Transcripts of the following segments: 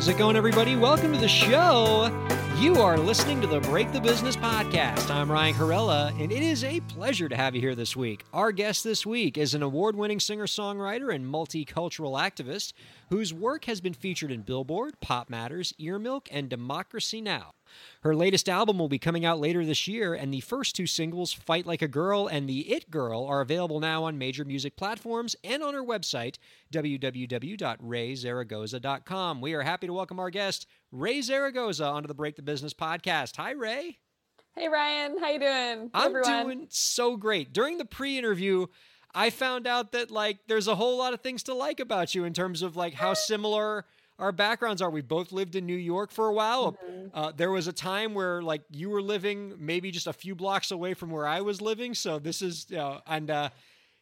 How's it going, everybody? Welcome to the show. You are listening to the Break the Business podcast. I'm Ryan Kairalla, and it is a pleasure to have you here this week. Our guest this week is an award winning singer songwriter and multicultural activist whose work has been featured in Billboard, PopMatters, Ear Milk, and Democracy Now! Her latest album will be coming out later this year, and the first two singles, Fight Like a Girl and The It Girl, are available now on major music platforms and on her website, www.rayezaragoza.com. We are happy to welcome our guest, Raye Zaragoza, onto the Break the Business podcast. Hi, Raye. Hey, Ryan. How you doing? I'm everyone? doing so great. During the pre-interview, I found out that like there's a whole lot of things to like about you in terms of like how similar our backgrounds are. We both lived in New York for a while. Mm-hmm. Uh, there was a time where like you were living maybe just a few blocks away from where I was living. So this is, you know, and, uh,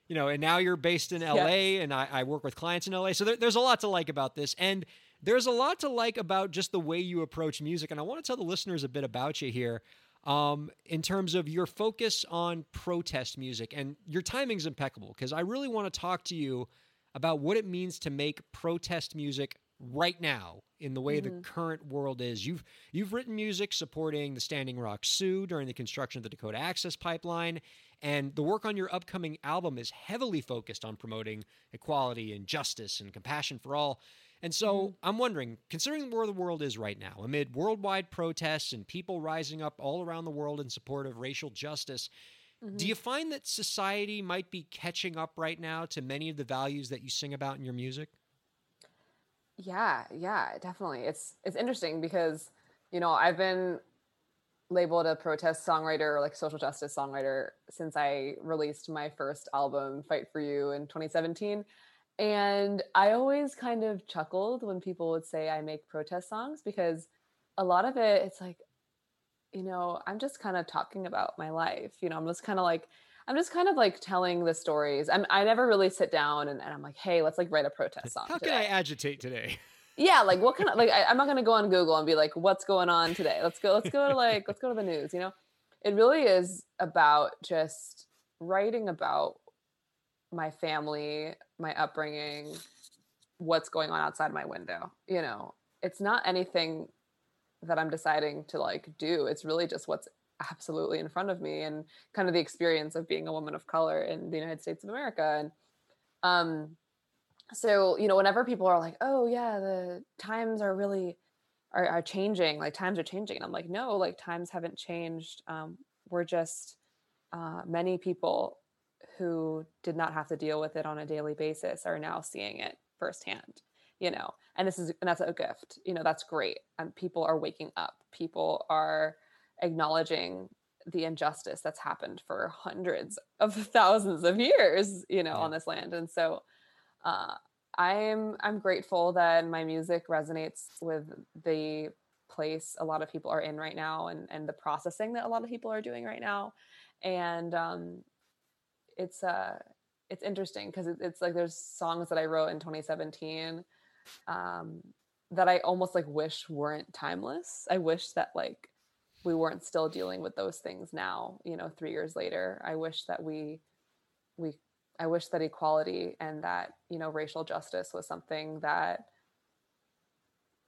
you know, and now you're based in LA and I, I work with clients in LA. So there, there's a lot to like about this. And there's a lot to like about just the way you approach music. And I want to tell the listeners a bit about you here um, in terms of your focus on protest music. And your timing's impeccable because I really want to talk to you about what it means to make protest music right now in the way Mm-hmm. the current world is. You've you've written music supporting the Standing Rock Sioux during the construction of the Dakota Access Pipeline, and the work on your upcoming album is heavily focused on promoting equality and justice and compassion for all. And so Mm-hmm. I'm wondering, considering where the world is right now, amid worldwide protests and people rising up all around the world in support of racial justice, Mm-hmm. do you find that society might be catching up right now to many of the values that you sing about in your music? Yeah, yeah, definitely. It's it's interesting because you know I've been labeled a protest songwriter or like social justice songwriter since I released my first album, Fight for You, in 2017. And I always kind of chuckled when people would say I make protest songs because a lot of it, it's like, you know, I'm just kind of talking about my life. You know, I'm just kind of like, I'm just kind of like telling the stories. I'm, I never really sit down and, and I'm like, hey, let's like write a protest song. How can. I agitate today? yeah like what kind of like I, i'm not going to go on google and be like what's going on today let's go let's go to like let's go to the news you know it really is about just writing about my family my upbringing what's going on outside my window you know it's not anything that i'm deciding to like do it's really just what's absolutely in front of me and kind of the experience of being a woman of color in the united states of america and um so you know whenever people are like oh yeah the times are really are, are changing like times are changing and i'm like no like times haven't changed um, we're just uh, many people who did not have to deal with it on a daily basis are now seeing it firsthand you know and this is and that's a gift you know that's great and people are waking up people are acknowledging the injustice that's happened for hundreds of thousands of years you know Yeah. on this land. And so uh, I'm I'm grateful that my music resonates with the place a lot of people are in right now and and the processing that a lot of people are doing right now. And um it's uh it's interesting because it, it's like there's songs that I wrote in 2017 um that I almost like wish weren't timeless. I wish that like we weren't still dealing with those things now you know 3 years later I wish that we we I wish that equality and that you know racial justice was something that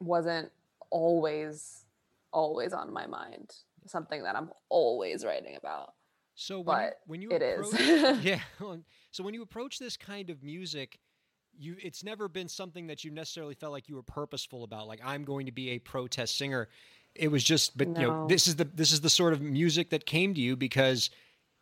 wasn't always always on my mind something that I'm always writing about So when But you, when you it is. approach, yeah. So when you approach this kind of music, you it's never been something that you necessarily felt like you were purposeful about. Like I'm going to be a protest singer. It was just, but you know, this is the this is the sort of music that came to you because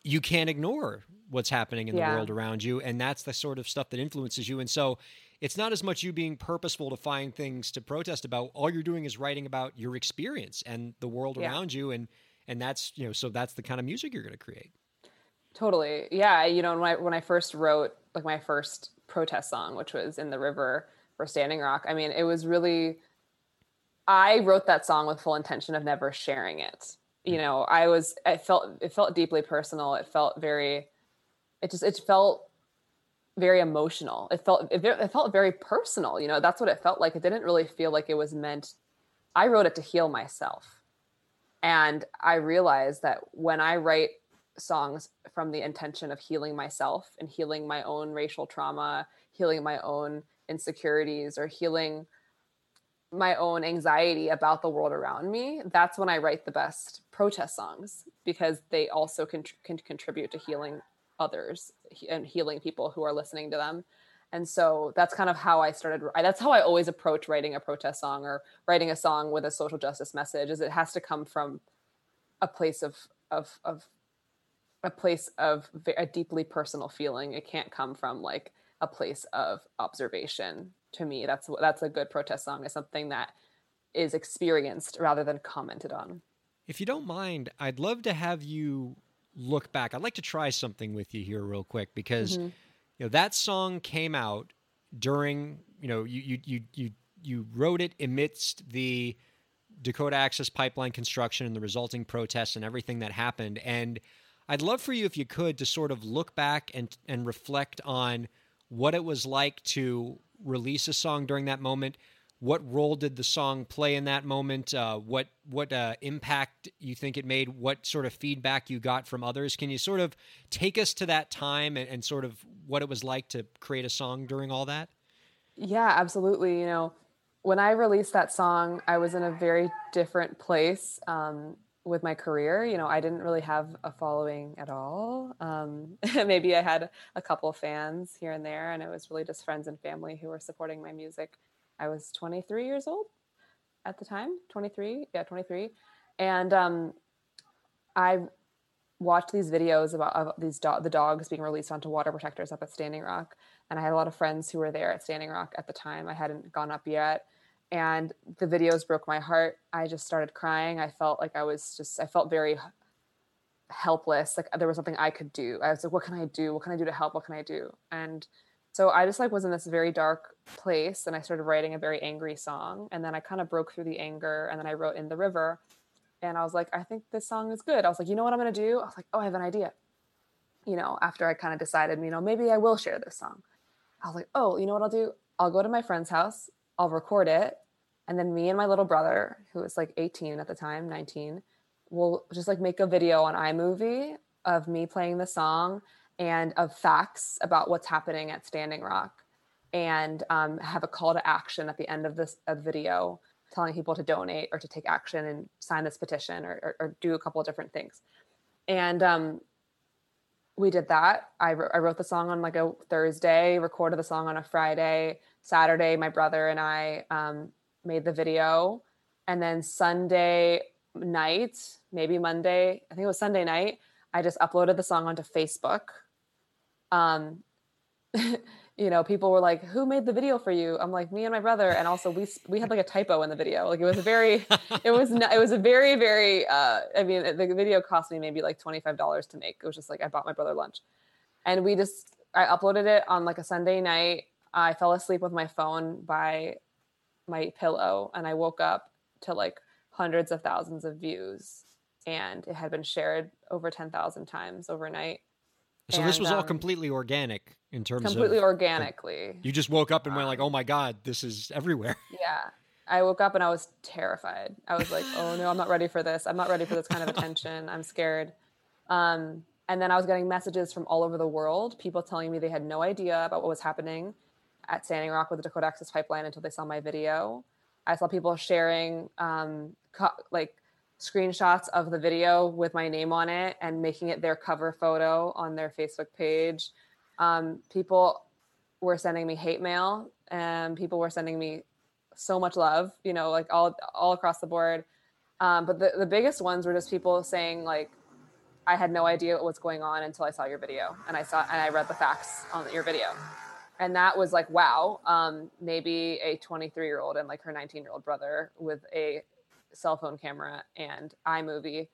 you can't ignore what's happening in Yeah. the world around you, and that's the sort of stuff that influences you. And so. It's not as much you being purposeful to find things to protest about. All you're doing is writing about your experience and the world Yeah. around you, and and that's you know so that's the kind of music you're going to create. Totally. Yeah. You know, when I when I first wrote like my first protest song, which was in the river for Standing Rock, I mean, it was really I wrote that song with full intention of never sharing it. you mm. know i was i felt it felt deeply personal. It felt very it just it felt very emotional. It felt it, it felt very personal you know that's what it felt like. It didn't really feel like it was meant i wrote it to heal myself. And i realized that when i write songs from the intention of healing myself and healing my own racial trauma healing my own insecurities or healing my own anxiety about the world around me, that's when I write the best protest songs because they also can, can contribute to healing others and healing people who are listening to them. And so that's kind of how I started. That's how I always approach writing a protest song or writing a song with a social justice message. Is it has to come from a place of of of a place of a deeply personal feeling. It can't come from like a place of observation to me that's that's a good protest song is something that is experienced rather than commented on. If you don't mind i'd love to have you look back. I'd like to try something with you here real quick because mm-hmm. you know that song came out during you know you you you you, you wrote it amidst the dakota access pipeline construction and the resulting protests and everything that happened. And i'd love for you if you could to sort of look back and and reflect on what it was like to release a song during that moment. What role did the song play in that moment? Uh, what what uh, impact you think it made? What sort of feedback you got from others? Can you sort of take us to that time and, and sort of what it was like to create a song during all that? Yeah, absolutely. You know, when I released that song, I was in a very different place. Um, with my career. You know, I didn't really have a following at all. Um, maybe I had a couple fans here and there, and it was really just friends and family who were supporting my music. I was 23 years old at the time, 23, yeah, 23, and um, I watched these videos about of these do- the dogs being released onto water protectors up at Standing Rock, and I had a lot of friends who were there at Standing Rock at the time. I hadn't gone up yet and the videos broke my heart. I just started crying. I felt like I was just I felt very helpless. Like there was something I could do. I was like, what can I do? What can I do to help? What can I do? And so I just like was in this very dark place and I started writing a very angry song and then I kind of broke through the anger and then I wrote in the river and I was like, I think this song is good. I was like, you know what I'm going to do? I was like, oh, I have an idea. You know, after I kind of decided, you know, maybe I will share this song. I was like, oh, you know what I'll do? I'll go to my friend's house I'll record it. And then me and my little brother, who was like 18 at the time, 19, will just like make a video on iMovie of me playing the song and of facts about what's happening at Standing Rock and um, have a call to action at the end of this of video telling people to donate or to take action and sign this petition or, or, or do a couple of different things. And um, we did that. I, I wrote the song on like a Thursday, recorded the song on a Friday, Saturday, my brother and I um, made the video. And then Sunday night, maybe Monday, I think it was Sunday night, I just uploaded the song onto Facebook. Um, you know, people were like, "Who made the video for you?" I'm like, "Me and my brother." And also, we we had like a typo in the video. Like it was a very, it was not, it was a very very. Uh, I mean, the video cost me maybe like twenty five dollars to make. It was just like I bought my brother lunch, and we just I uploaded it on like a Sunday night. I fell asleep with my phone by my pillow and I woke up to like hundreds of thousands of views and it had been shared over 10,000 times overnight. So and, this was um, all completely organic in terms completely of completely organically. You just woke up and went like, "Oh my god, this is everywhere." Yeah. I woke up and I was terrified. I was like, "Oh no, I'm not ready for this. I'm not ready for this kind of attention. I'm scared." Um, and then I was getting messages from all over the world, people telling me they had no idea about what was happening at Standing Rock with the Dakota Access Pipeline until they saw my video. I saw people sharing um, co- like screenshots of the video with my name on it and making it their cover photo on their Facebook page. Um, people were sending me hate mail and people were sending me so much love, you know, like all all across the board. Um, but the, the biggest ones were just people saying like, I had no idea what was going on until I saw your video and I saw and I read the facts on your video and that was like wow um, maybe a 23 year old and like her 19 year old brother with a cell phone camera and imovie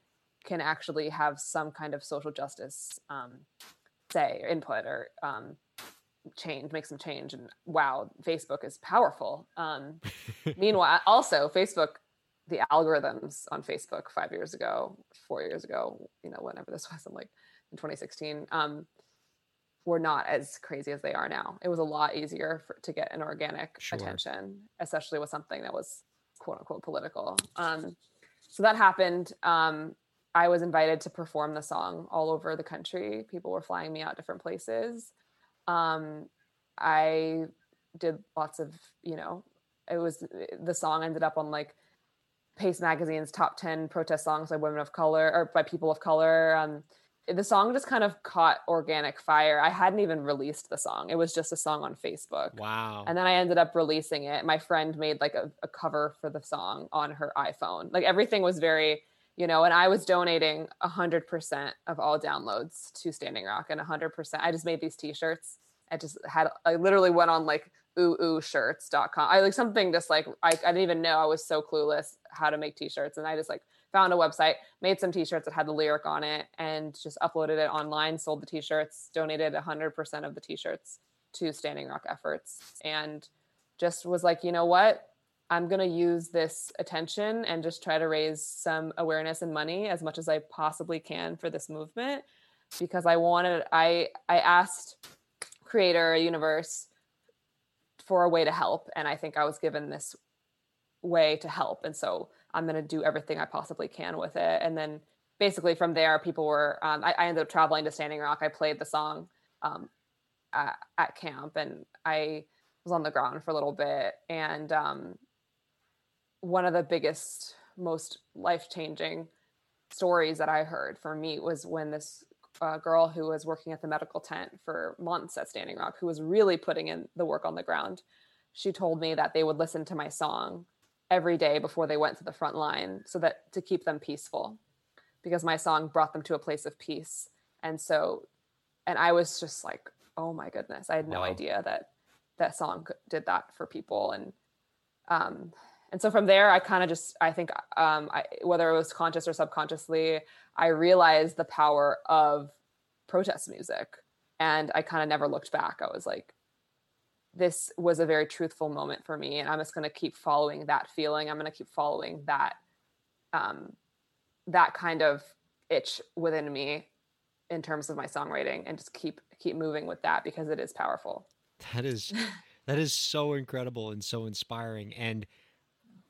can actually have some kind of social justice um, say or input or um, change make some change. And wow facebook is powerful. Um, meanwhile also facebook the algorithms on Facebook five years ago, four years ago, you know, whenever this was, I'm like in 2016, um, were not as crazy as they are now. It was a lot easier for, to get an organic sure. attention, especially with something that was quote unquote political. Um, so that happened. Um, I was invited to perform the song all over the country. People were flying me out different places. Um, I did lots of, you know, it was the song ended up on like Paste Magazine's top 10 protest songs by women of color or by people of color. Um, the song just kind of caught organic fire. I hadn't even released the song. It was just a song on Facebook. Wow. And then I ended up releasing it. My friend made like a, a cover for the song on her iPhone. Like everything was very, you know, and I was donating 100% of all downloads to Standing Rock and 100%. I just made these t-shirts. I just had, I literally went on like ooh ooh shirts.com. I like something just like, I, I didn't even know I was so clueless how to make t-shirts. And I just like found a website, made some t-shirts that had the lyric on it and just uploaded it online, sold the t-shirts, donated 100% of the t-shirts to Standing Rock efforts and just was like, you know what? I'm going to use this attention and just try to raise some awareness and money as much as I possibly can for this movement because I wanted I I asked creator universe for a way to help and I think I was given this way to help and so I'm going to do everything I possibly can with it. And then basically from there, people were, um, I, I, ended up traveling to Standing Rock. I played the song um, at, at, camp and I was on the ground for a little bit. And um, one of the biggest, most life changing stories that I heard for me was when this uh, girl who was working at the medical tent for months at Standing Rock, who was really putting in the work on the ground, she told me that they would listen to my song every day before they went to the front line so that to keep them peaceful. Because my song brought them to a place of peace. And so and i was just like oh my goodness i had no wow. idea that that song did that for people. And um and so from there i kind of just i think um I, whether it was conscious or subconsciously i realized the power of protest music. And i kind of never looked back. I was like this was a very truthful moment for me and i'm just going to keep following that feeling i'm going to keep following that um that kind of itch within me in terms of my songwriting and just keep keep moving with that because it is powerful that is that is so incredible and so inspiring and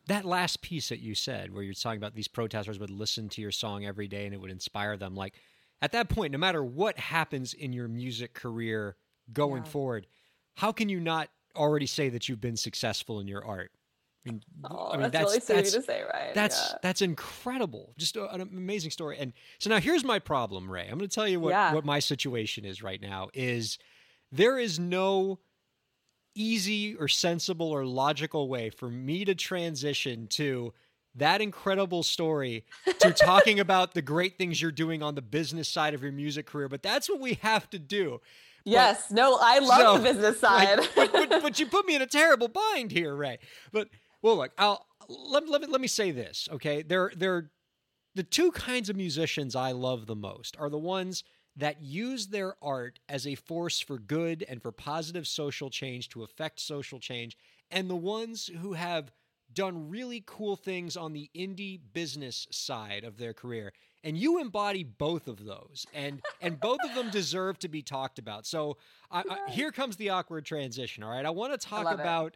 that last piece that you said where you're talking about these protesters would listen to your song every day and it would inspire them like at that point no matter what happens in your music career going yeah. forward how can you not already say that you've been successful in your art? I mean, oh, I mean that's, that's really that's, to say, right? That's yeah. that's incredible. Just an amazing story. And so now here's my problem, Raye. I'm going to tell you what yeah. what my situation is right now. Is there is no easy or sensible or logical way for me to transition to that incredible story to talking about the great things you're doing on the business side of your music career. But that's what we have to do. Yes, but, no, I love so, the business side. Like, but, but, but, you put me in a terrible bind here, Raye. But well, look, I'll let, let me let me say this, okay? There, there, the two kinds of musicians I love the most are the ones that use their art as a force for good and for positive social change to affect social change, and the ones who have done really cool things on the indie business side of their career. And you embody both of those and and both of them deserve to be talked about. So I, I, here comes the awkward transition all right? I want to talk about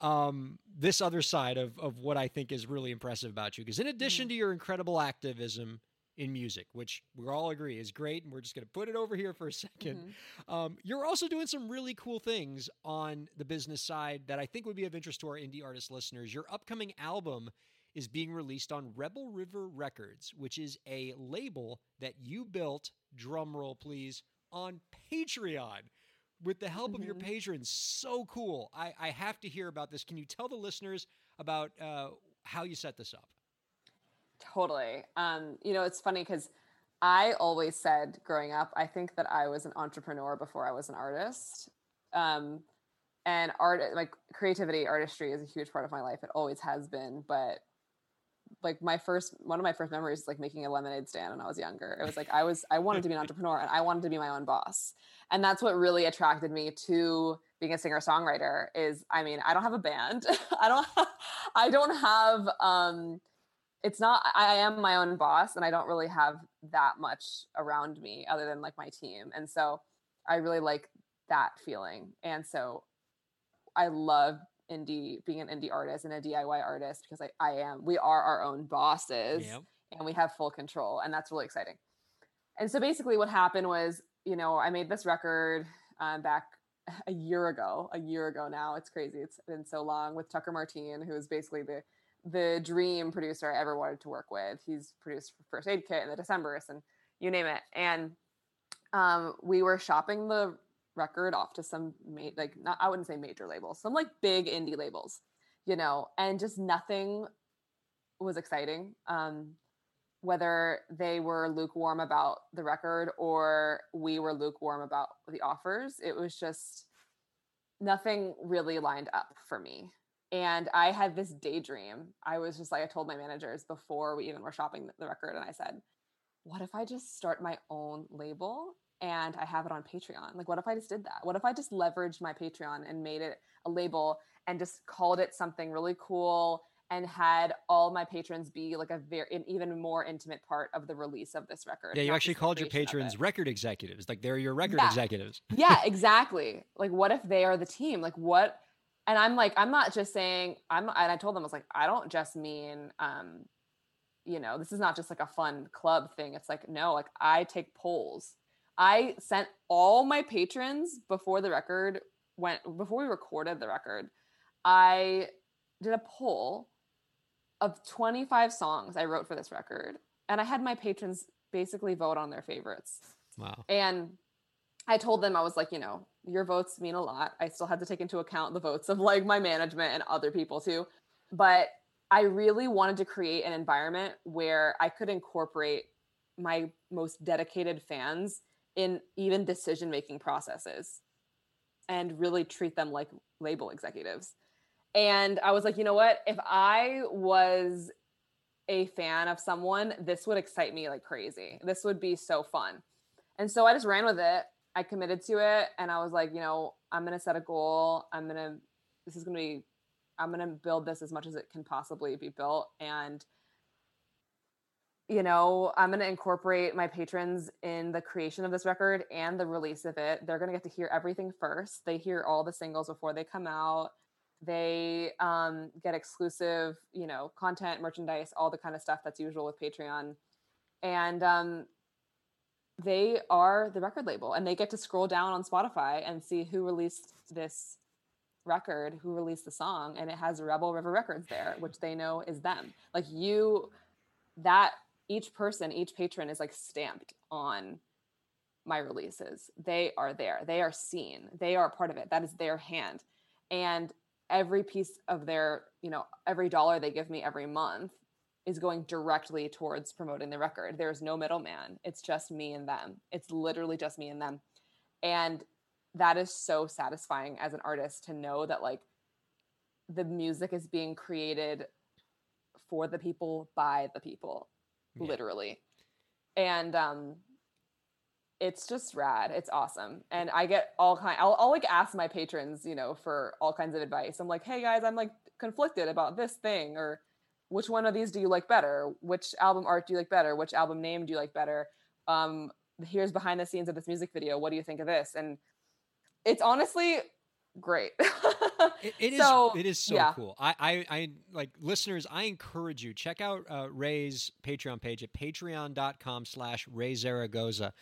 um, this other side of, of what i think is really impressive about you because in addition mm-hmm. to your incredible activism in music which we all agree is great and we're just going to put it over here for a 2nd mm-hmm. um, you're also doing some really cool things on the business side that i think would be of interest to our indie artist listeners your upcoming album is being released on Rebel River Records, which is a label that you built, drumroll please, on Patreon with the help mm-hmm. of your mm-hmm. patrons. So cool. I, I have to hear about this. Can you tell the listeners about uh, how you set this up? Totally. Um, you know, it's funny because I always said growing up, I think that I was an entrepreneur before I was an artist. Um, and art, like creativity, artistry is a huge part of my life. It always has been. But like my first one of my first memories is like making a lemonade stand when I was younger. It was like I was I wanted to be an entrepreneur and I wanted to be my own boss. And that's what really attracted me to being a singer songwriter is I mean, I don't have a band. I don't I don't have um it's not I am my own boss and I don't really have that much around me other than like my team. And so I really like that feeling. And so I love indie being an indie artist and a DIY artist because I, I am we are our own bosses yep. and we have full control and that's really exciting. And so basically what happened was, you know, I made this record um, back a year ago, a year ago now. It's crazy. It's been so long with Tucker Martine, who is basically the the dream producer I ever wanted to work with. He's produced First Aid Kit and the Decemberists and you name it. And um, we were shopping the record off to some ma- like not I wouldn't say major labels, some like big indie labels, you know, and just nothing was exciting. Um, whether they were lukewarm about the record or we were lukewarm about the offers, it was just nothing really lined up for me. And I had this daydream. I was just like, I told my managers before we even were shopping the record, and I said, What if I just start my own label and I have it on Patreon? Like, what if I just did that? What if I just leveraged my Patreon and made it a label and just called it something really cool and had all my patrons be like a very an even more intimate part of the release of this record. Yeah, you actually called your patrons record executives. Like they're your record yeah. executives. yeah, exactly. Like what if they are the team? Like what and I'm like, I'm not just saying I'm and I told them I was like, I don't just mean um, you know, this is not just like a fun club thing. It's like, no, like I take polls. I sent all my patrons before the record went before we recorded the record. I did a poll of 25 songs I wrote for this record. And I had my patrons basically vote on their favorites. Wow. And I told them I was like, you know, your votes mean a lot. I still had to take into account the votes of like my management and other people too. But I really wanted to create an environment where I could incorporate my most dedicated fans in even decision making processes and really treat them like label executives. And I was like, you know what? If I was a fan of someone, this would excite me like crazy. This would be so fun. And so I just ran with it. I committed to it and I was like, you know, I'm going to set a goal. I'm going to this is going to be I'm going to build this as much as it can possibly be built and you know, I'm going to incorporate my patrons in the creation of this record and the release of it. They're going to get to hear everything first. They hear all the singles before they come out. They um, get exclusive, you know, content, merchandise, all the kind of stuff that's usual with Patreon. And um, they are the record label and they get to scroll down on Spotify and see who released this record, who released the song, and it has Rebel River Records there, which they know is them. Like you, that each person, each patron is like stamped on my releases. They are there. They are seen. They are part of it. That is their hand. And every piece of their, you know, every dollar they give me every month is going directly towards promoting the record. There's no middleman. It's just me and them. It's literally just me and them. And that is so satisfying as an artist to know that like the music is being created for the people by the people yeah. literally and um it's just rad it's awesome and i get all kind I'll, I'll like ask my patrons you know for all kinds of advice i'm like hey guys i'm like conflicted about this thing or which one of these do you like better? Which album art do you like better? Which album name do you like better? Um, here's behind the scenes of this music video. What do you think of this? And it's honestly great. it, it so, is, It is so yeah. cool. I, I, I, like listeners. I encourage you check out uh, Raye's Patreon page at patreon.com/slash Raye Zaragoza.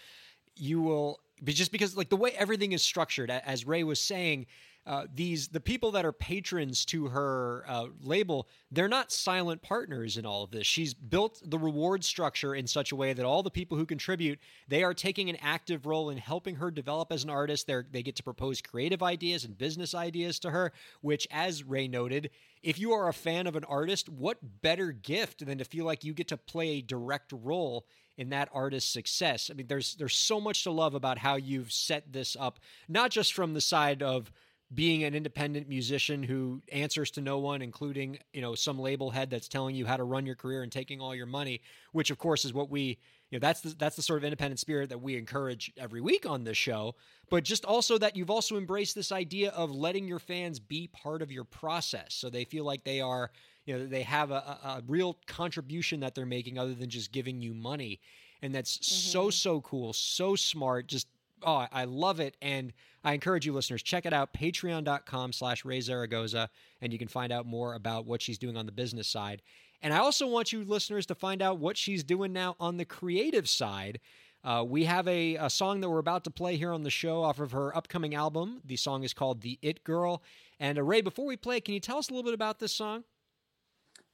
You will, just because like the way everything is structured, as Raye was saying, uh, these the people that are patrons to her uh, label they're not silent partners in all of this. She's built the reward structure in such a way that all the people who contribute they are taking an active role in helping her develop as an artist. They they get to propose creative ideas and business ideas to her which as raye noted if you are a fan of an artist what better gift than to feel like you get to play a direct role in that artist's success. I mean there's there's so much to love about how you've set this up not just from the side of being an independent musician who answers to no one including you know some label head that's telling you how to run your career and taking all your money which of course is what we you know that's the, that's the sort of independent spirit that we encourage every week on this show. But just also that you've also embraced this idea of letting your fans be part of your process. So they feel like they are you know they have a, a, real contribution that they're making other than just giving you money, and that's mm-hmm. so so cool, so smart. Just oh, I love it, and I encourage you listeners check it out. Patreon.com/slash raye Zaragoza, and you can find out more about what she's doing on the business side. And I also want you listeners to find out what she's doing now on the creative side. Uh, we have a, a, song that we're about to play here on the show off of her upcoming album. The song is called The It Girl. And uh, Raye, before we play, can you tell us a little bit about this song?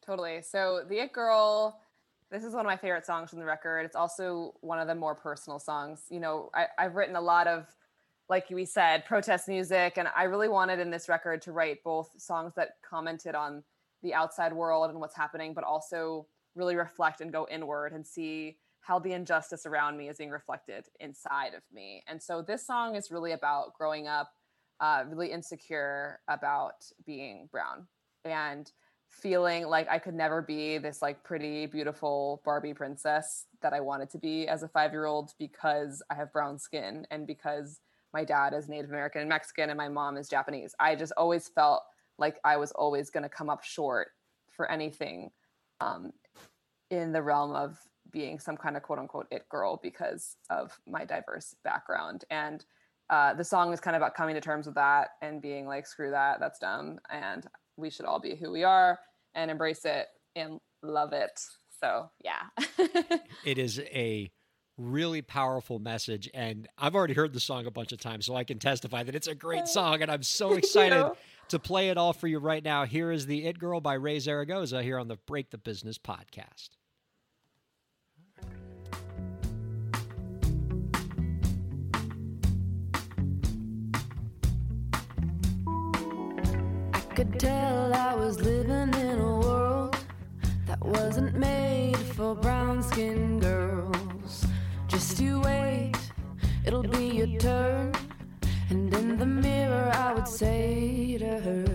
Totally. So, The It Girl, this is one of my favorite songs from the record. It's also one of the more personal songs. You know, I, I've written a lot of, like we said, protest music, and I really wanted in this record to write both songs that commented on the outside world and what's happening, but also really reflect and go inward and see how the injustice around me is being reflected inside of me. And so this song is really about growing up uh, really insecure about being brown and feeling like I could never be this like pretty, beautiful Barbie princess that I wanted to be as a five year old because I have brown skin and because my dad is Native American and Mexican and my mom is Japanese. I just always felt like I was always going to come up short for anything um, in the realm of being some kind of quote unquote it girl because of my diverse background. And uh, the song is kind of about coming to terms with that and being like, screw that, that's dumb. And we should all be who we are and embrace it and love it. So, yeah. it is a really powerful message. And I've already heard the song a bunch of times, so I can testify that it's a great song. And I'm so excited to play it all for you right now. Here is The It Girl by Raye Zaragoza here on the Break the Business podcast. Could tell I was living in a world that wasn't made for brown skinned girls. Just you wait, it'll be your turn. And in the mirror, I would say to her,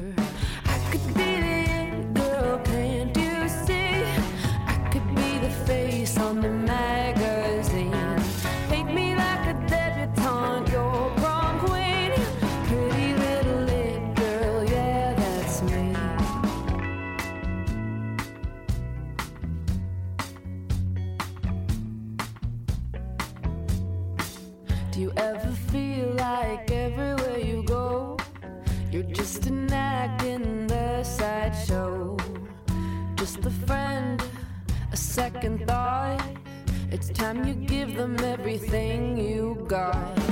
time you give them everything you got.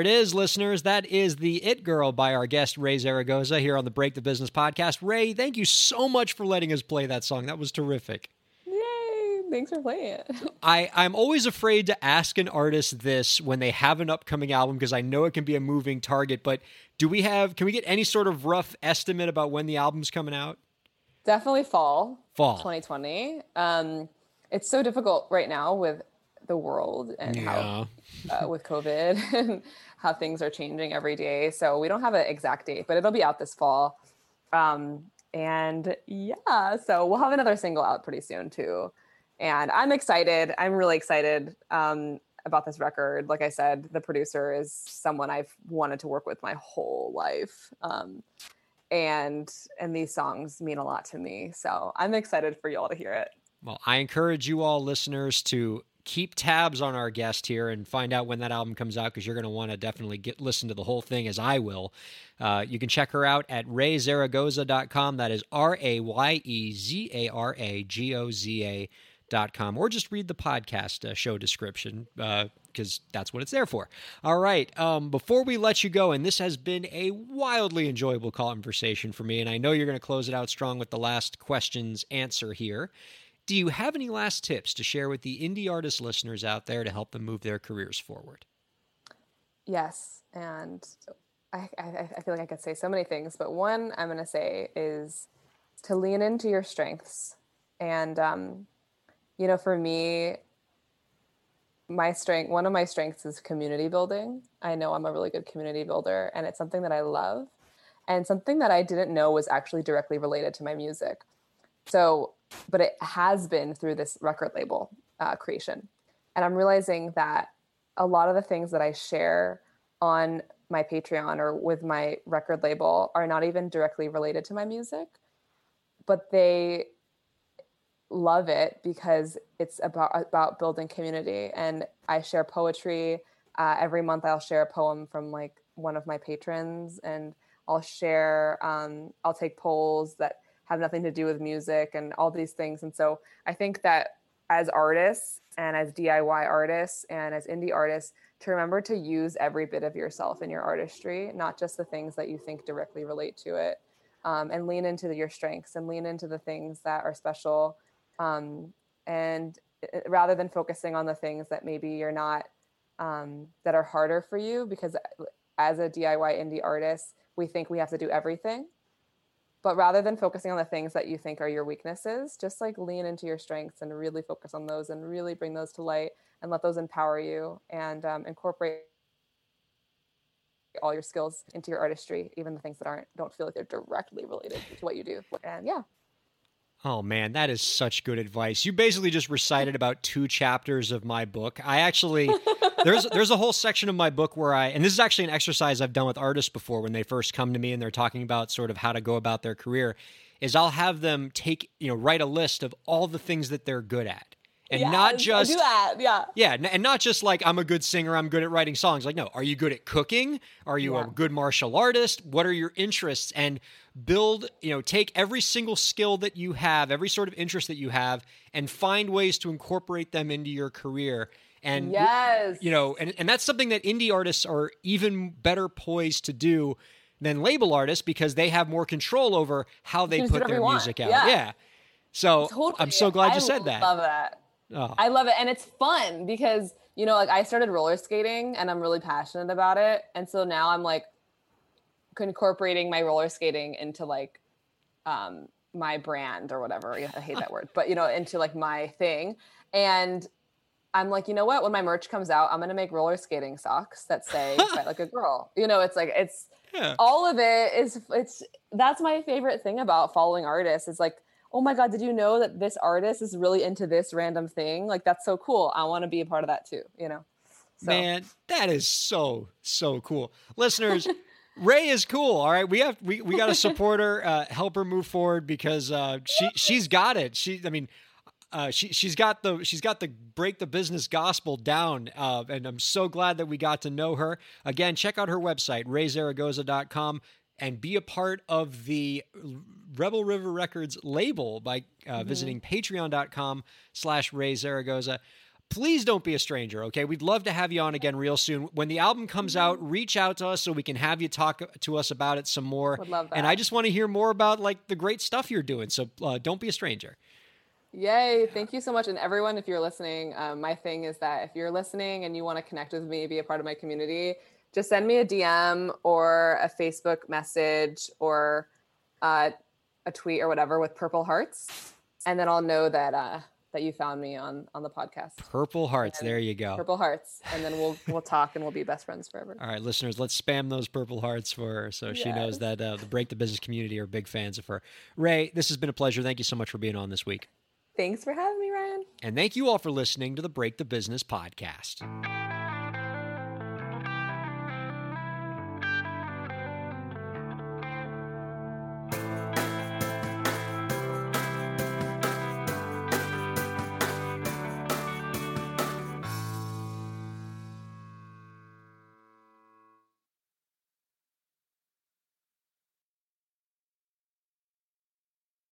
There it is, listeners. That is The It Girl by our guest, Raye Zaragoza, here on the Break the Business podcast. Raye, thank you so much for letting us play that song. That was terrific. Yay! Thanks for playing it. I, I'm always afraid to ask an artist this when they have an upcoming album because I know it can be a moving target. But do we have, can we get any sort of rough estimate about when the album's coming out? Definitely fall. Fall. 2020. Um, it's so difficult right now with the world and how uh, with COVID and how things are changing every day. So we don't have an exact date, but it'll be out this fall. Um, and yeah, so we'll have another single out pretty soon too. And I'm excited. I'm really excited um, about this record. Like I said, the producer is someone I've wanted to work with my whole life. Um, and and these songs mean a lot to me. So I'm excited for y'all to hear it. Well, I encourage you all listeners to keep tabs on our guest here and find out when that album comes out because you're going to want to definitely get listen to the whole thing as I will. Uh, you can check her out at rayezaragoza.com. That is R A Y E Z A R A G O Z A dot com or just read the podcast uh, show description because that's what it's there for. All right. Um, before we let you go, and this has been a wildly enjoyable conversation for me, and I know you're going to close it out strong with the last questions answer here. Do you have any last tips to share with the indie artist listeners out there to help them move their careers forward? Yes, and I, I, I feel like I could say so many things, but one I'm going to say is to lean into your strengths. And, um, you know, for me, my strength, one of my strengths is community building. I know I'm a really good community builder, and it's something that I love, and something that I didn't know was actually directly related to my music. So, but it has been through this record label uh, creation. And I'm realizing that a lot of the things that I share on my Patreon or with my record label are not even directly related to my music, but they love it because it's about about building community. And I share poetry uh, every month. I'll share a poem from like one of my patrons, and I'll share. Um, I'll take polls that have nothing to do with music and all these things. And so I think that as artists and as DIY artists and as indie artists to remember to use every bit of yourself in your artistry, not just the things that you think directly relate to it, um, and lean into your strengths and lean into the things that are special. Um, and uh, rather than focusing on the things that maybe you're not, um, that are harder for you, because uh, as a DIY indie artist, we think we have to do everything but rather than focusing on the things that you think are your weaknesses just like lean into your strengths and really focus on those and really bring those to light and let those empower you and um, incorporate all your skills into your artistry even the things that aren't don't feel like they're directly related to what you do and yeah Oh man, that is such good advice. You basically just recited about two chapters of my book. I actually there's there's a whole section of my book where I and this is actually an exercise I've done with artists before when they first come to me and they're talking about sort of how to go about their career is I'll have them take, you know, write a list of all the things that they're good at. And not just yeah yeah, and not just like I'm a good singer, I'm good at writing songs. Like, no, are you good at cooking? Are you Yeah. a good martial artist? What are your interests? And build, you know, take every single skill that you have, every sort of interest that you have, and find ways to incorporate them into your career. And yes you know, and, and that's something that indie artists are even better poised to do than label artists because they have more control over how they can just do put their want. music out. Yeah. So I'm so glad you I said that. I love that Oh. I love it. And it's fun because, you know, like I started roller skating and I'm really passionate about it. And so now I'm like incorporating my roller skating into like um my brand or whatever. I hate that word, but you know, into like my thing. And I'm like, you know what? When my merch comes out, I'm gonna make roller skating socks that say fight like a girl. You know, it's like it's yeah. all of it is it's that's my favorite thing about following artists is like oh my god did you know that this artist is really into this random thing like that's so cool i want to be a part of that too you know so Man, that is so so cool, listeners. Raye is cool. All right, we have we, we got to support her, uh, help her move forward because uh, she she's got it. She, I mean, uh, she she's got the she's got the break the business gospel down, uh, and I'm so glad that we got to know her. Again, check out her website rayezaragoza.com and be a part of the Rebel River Records label by uh, visiting patreon.com slash Raye Zaragoza. Please don't be a stranger, okay? We'd love to have you on again real soon. When the album comes out, reach out to us so we can have you talk to us about it some more. Would love And. I just want to hear more about like the great stuff you're doing. So uh, don't be a stranger. Yay. Thank you so much. And everyone, if you're listening, um, my thing is that if you're listening and you want to connect with me, be a part of my community, just send me a DM or a Facebook message or uh, a tweet or whatever with purple hearts. And then I'll know that uh, that you found me on on the podcast. Purple hearts, there you go. Purple hearts, and then we'll we'll talk and we'll be best friends forever. All right, listeners, let's spam those purple hearts for her so yes. she knows that uh, the Break the Business community are big fans of her. Raye, this has been a pleasure. Thank you so much for being on this week. Thanks for having me, Ryan. And thank you all for listening to the Break the Business podcast.